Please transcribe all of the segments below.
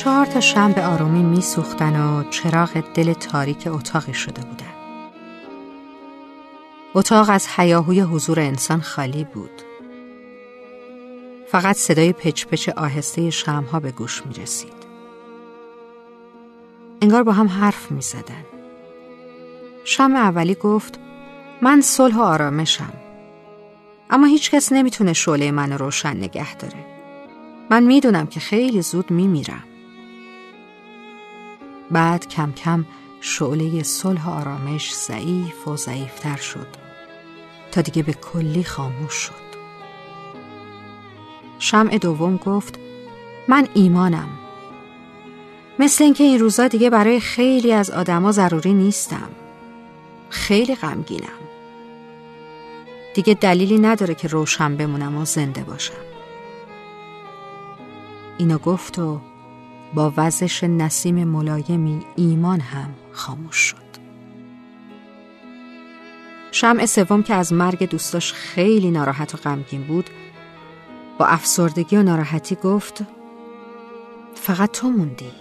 چهار تا شم به آرومی میسوختن و چراغ دل تاریک اتاقی شده بودن. اتاق از حیاهوی حضور انسان خالی بود. فقط صدای پچ پچ آهسته شمها به گوش می رسید. انگار با هم حرف می زدن. شم اولی گفت من صلح و آرامشم. اما هیچ کس نمی‌تونه شعله من روشن نگه داره. من می‌دونم که خیلی زود میمیرم. بعد کم کم شعله صلح و آرامش ضعیف و ضعیفتر شد. تا دیگه به کلی خاموش شد. شمع دوم گفت من ایمانم. مثل اینکه این روزا دیگه برای خیلی از آدما ضروری نیستم. خیلی غمگینم. دیگه دلیلی نداره که روشن بمونم و زنده باشم. اینو گفت و با وزش نسیم ملایمی ایمان هم خاموش شد. شمع سوم که از مرگ دوستاش خیلی ناراحت و غمگین بود با افسردگی و ناراحتی گفت فقط تو موندی.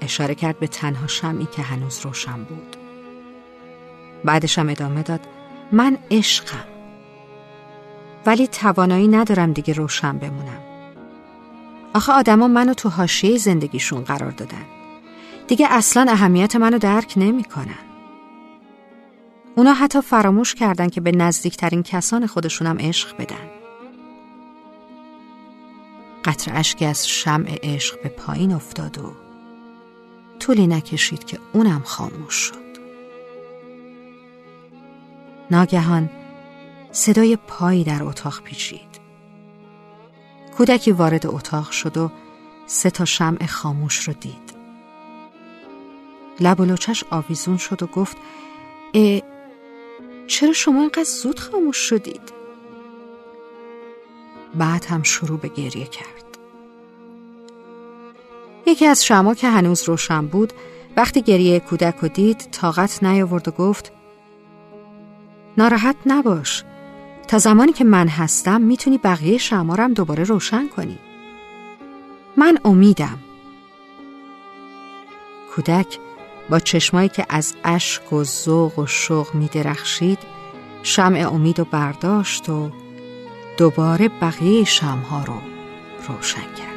اشاره کرد به تنها شمعی که هنوز روشن بود. بعدشم ادامه داد من عشقم ولی توانایی ندارم دیگه روشن بمونم. آخه آدما منو تو حاشیه زندگیشون قرار دادن. دیگه اصلا اهمیت منو درک نمی‌کنن. اونا حتی فراموش کردن که به نزدیکترین کسان خودشونم عشق بدن. قطر اشکی از شمع عشق به پایین افتاد و طولی نکشید که اونم خاموش شد. ناگهان صدای پایی در اتاق پیچید. کودکی وارد اتاق شد و سه تا شمع خاموش رو دید لب و لوچش آویزون شد و گفت اه چرا شما اینقدر زود خاموش شدید؟ بعد هم شروع به گریه کرد یکی از شما که هنوز روشن بود وقتی گریه کودک رو دید طاقت نیاورد و گفت ناراحت نباش تا زمانی که من هستم می‌تونی بقیه شمارم دوباره روشن کنی. من امیدم. کودک با چشمایی که از اشک و ذوق و شوق می درخشید شمع امید و برداشت و دوباره بقیه شمها رو روشن کرد.